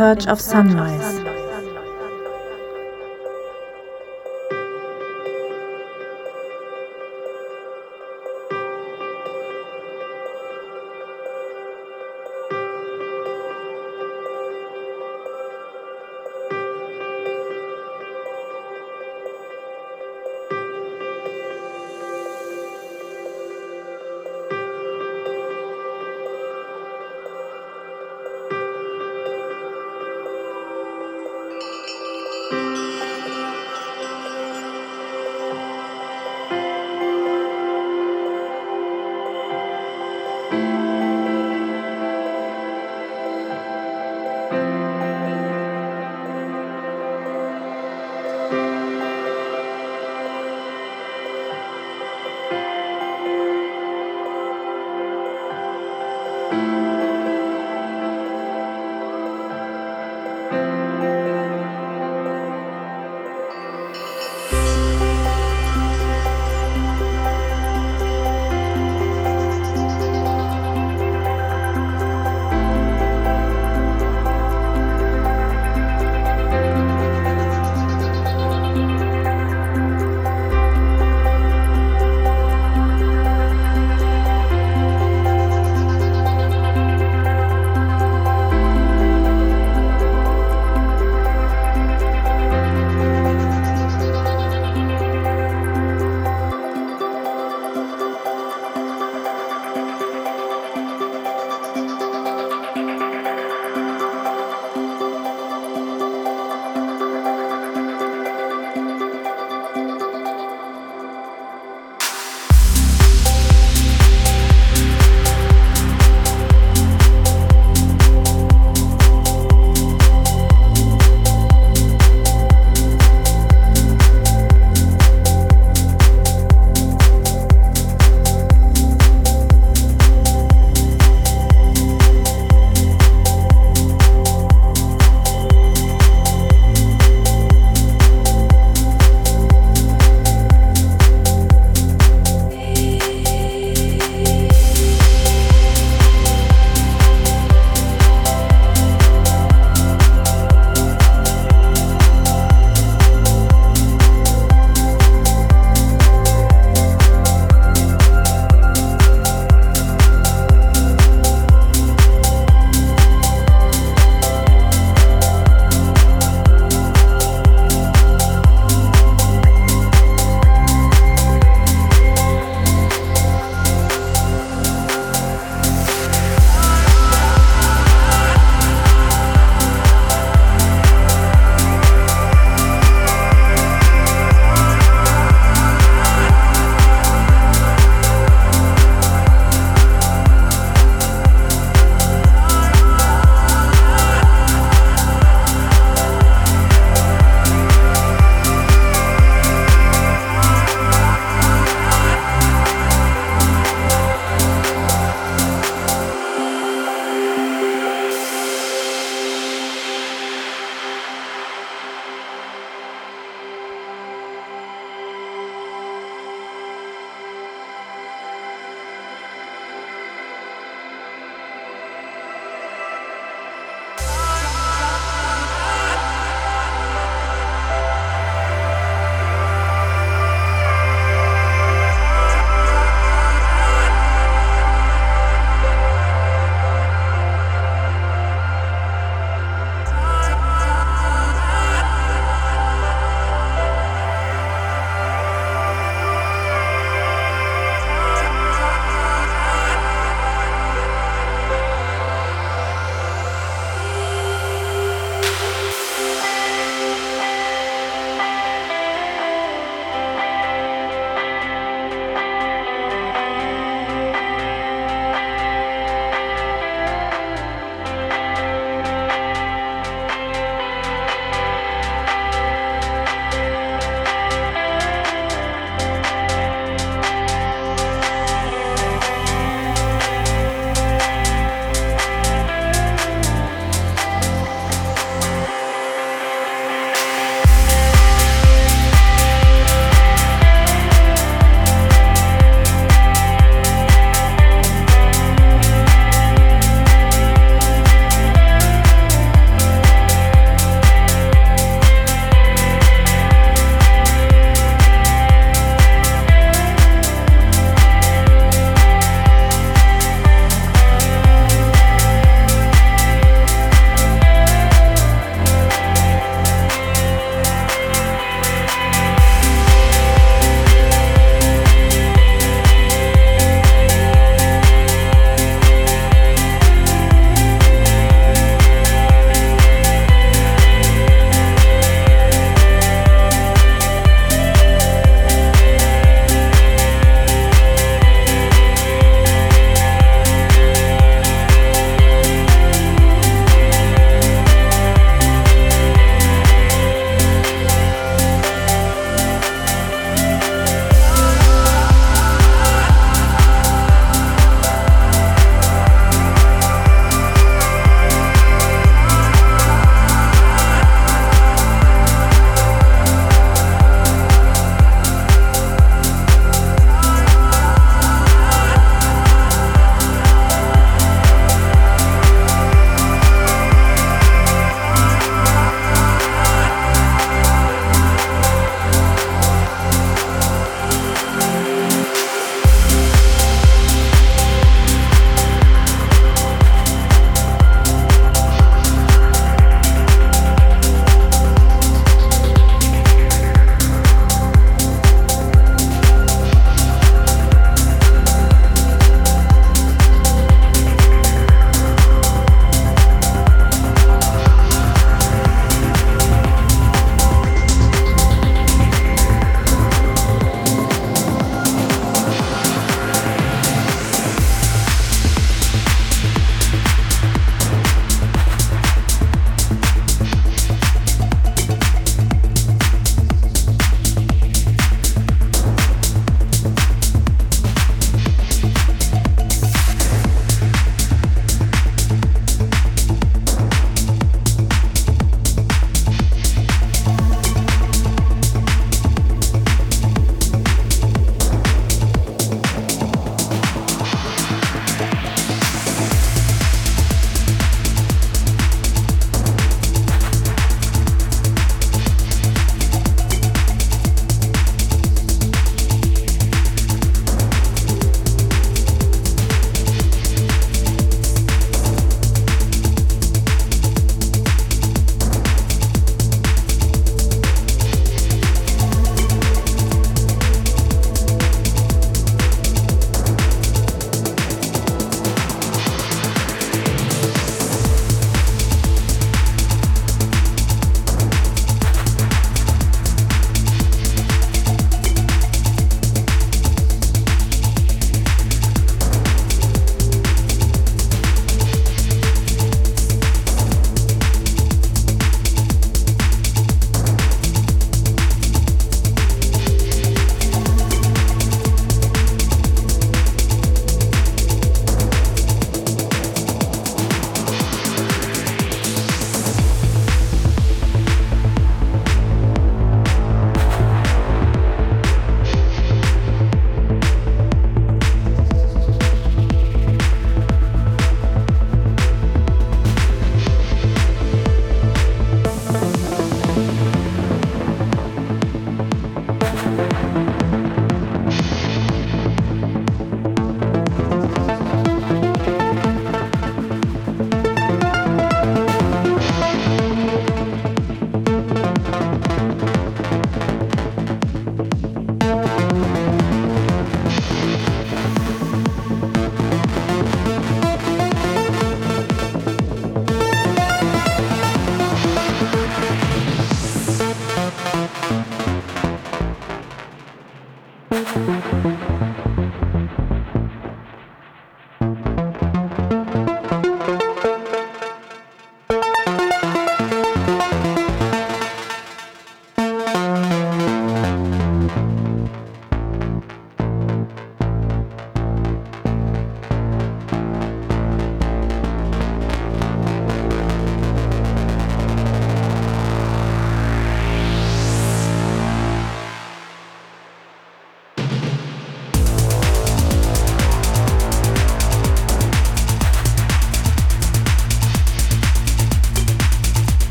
Search of Sunrise.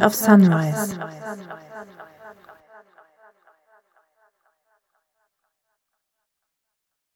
Of Sunrise.